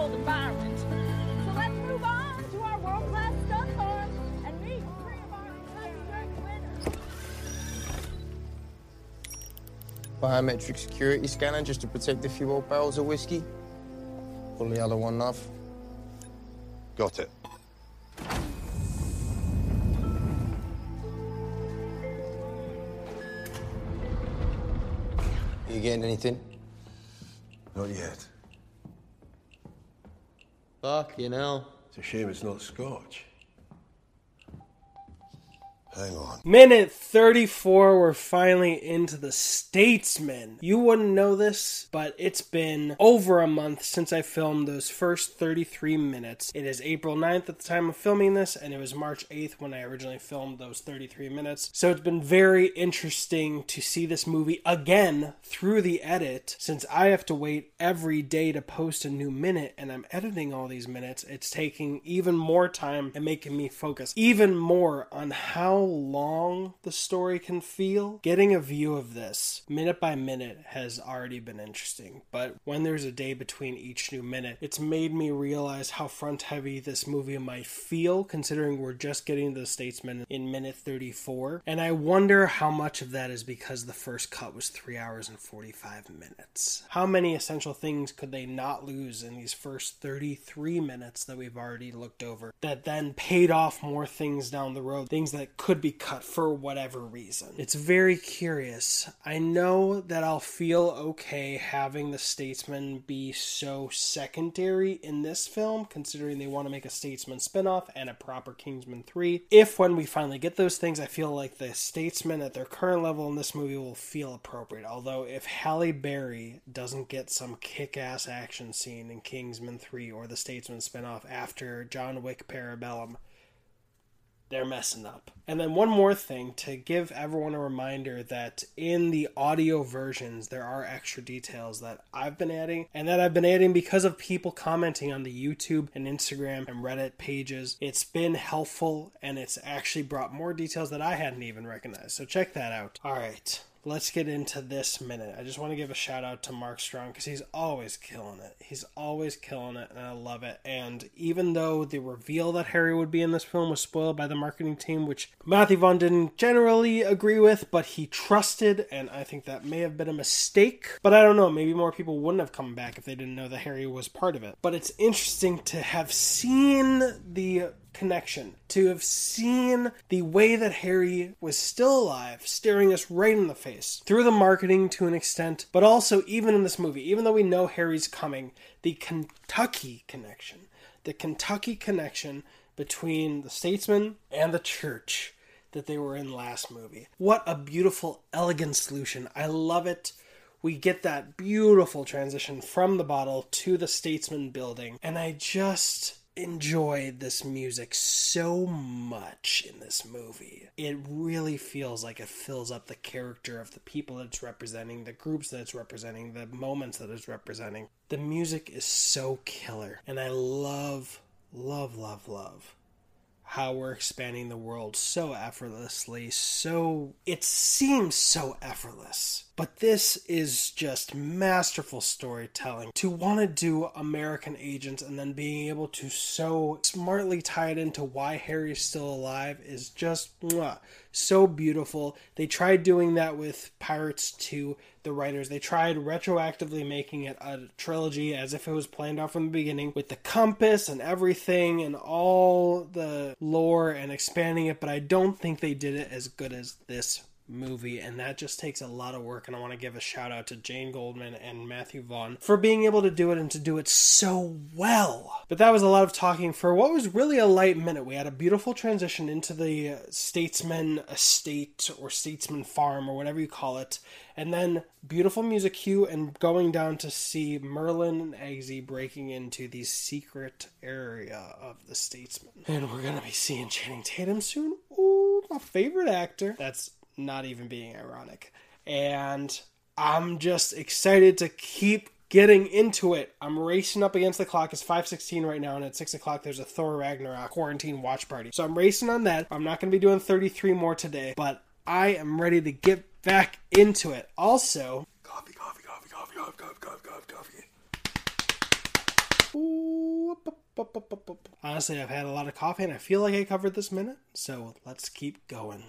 all the Byrons. So let's move on to our world-class farm and meet three of our winners. Biometric security scanner just to protect a few old barrels of whiskey. Pull the other one off. Got it. You getting anything? Not yet. Fuck, you know. It's a shame it's not Scotch. Hang on. Minute 34, we're finally into the Statesman. You wouldn't know this, but it's been over a month since I filmed those first 33 minutes. It is April 9th at the time of filming this, and it was March 8th when I originally filmed those 33 minutes. So it's been very interesting to see this movie again through the edit since I have to wait every day to post a new minute and I'm editing all these minutes. It's taking even more time and making me focus even more on how long the story can feel. Getting a view of this minute by minute has already been interesting, but when there's a day between each new minute, it's made me realize how front heavy this movie might feel considering we're just getting to the Statesman in minute 34. And I wonder how much of that is because the first cut was 3 hours and 45 minutes. How many essential things could they not lose in these first 33 minutes that we've already looked over that then paid off more things down the road, things that could be cut for whatever reason. It's very curious. I know that I'll feel okay having the Statesman be so secondary in this film, considering they want to make a Statesman spinoff and a proper Kingsman 3. If when we finally get those things, I feel like the Statesman at their current level in this movie will feel appropriate. Although, if Halle Berry doesn't get some kick ass action scene in Kingsman 3 or the Statesman spinoff after John Wick Parabellum, they're messing up. And then one more thing to give everyone a reminder that in the audio versions there are extra details that I've been adding and that I've been adding because of people commenting on the YouTube and Instagram and Reddit pages. It's been helpful and it's actually brought more details that I hadn't even recognized. So check that out. All right let's get into this minute. I just want to give a shout out to Mark Strong because he's always killing it. He's always killing it, and I love it. And even though the reveal that Harry would be in this film was spoiled by the marketing team, which Matthew Vaughn didn't generally agree with, but he trusted, and I think that may have been a mistake. But I don't know, maybe more people wouldn't have come back if they didn't know that Harry was part of it. But it's interesting to have seen the connection to have seen the way that Harry was still alive, staring us right in the face through the marketing to an extent, but also even in this movie, even though we know Harry's coming, the Kentucky connection, the Kentucky connection between the statesman and the church that they were in last movie. What a beautiful, elegant solution. I love it we get that beautiful transition from the bottle to the statesman building and i just enjoy this music so much in this movie. It really feels like it fills up the character of the people that it's representing, the groups that it's representing, the moments that it's representing. The music is so killer, and I love, love, love, love how we're expanding the world so effortlessly, so it seems so effortless. But this is just masterful storytelling. To want to do American Agents and then being able to so smartly tie it into why Harry's still alive is just mwah, so beautiful. They tried doing that with Pirates 2 the writers. They tried retroactively making it a trilogy as if it was planned out from the beginning with the compass and everything and all the lore and expanding it, but I don't think they did it as good as this movie, and that just takes a lot of work. And I want to give a shout out to Jane Goldman and Matthew Vaughn for being able to do it and to do it so well. But that was a lot of talking for what was really a light minute. We had a beautiful transition into the Statesman estate or Statesman farm or whatever you call it, and then beautiful music cue and going down to see Merlin and Eggsy breaking into the secret area of the Statesman. And we're gonna be seeing Channing Tatum soon. Ooh, my favorite actor. That's not even being ironic. And I'm just excited to keep getting into it. I'm racing up against the clock. It's 5:16 right now, and at six o'clock there's a Thor Ragnarok quarantine watch party. So I'm racing on that. I'm not going to be doing 33 more today, but I am ready to get back into it. Also, coffee, coffee, coffee, coffee, coffee, coffee, coffee, coffee. Honestly, I've had a lot of coffee and I feel like I covered this minute, so let's keep going.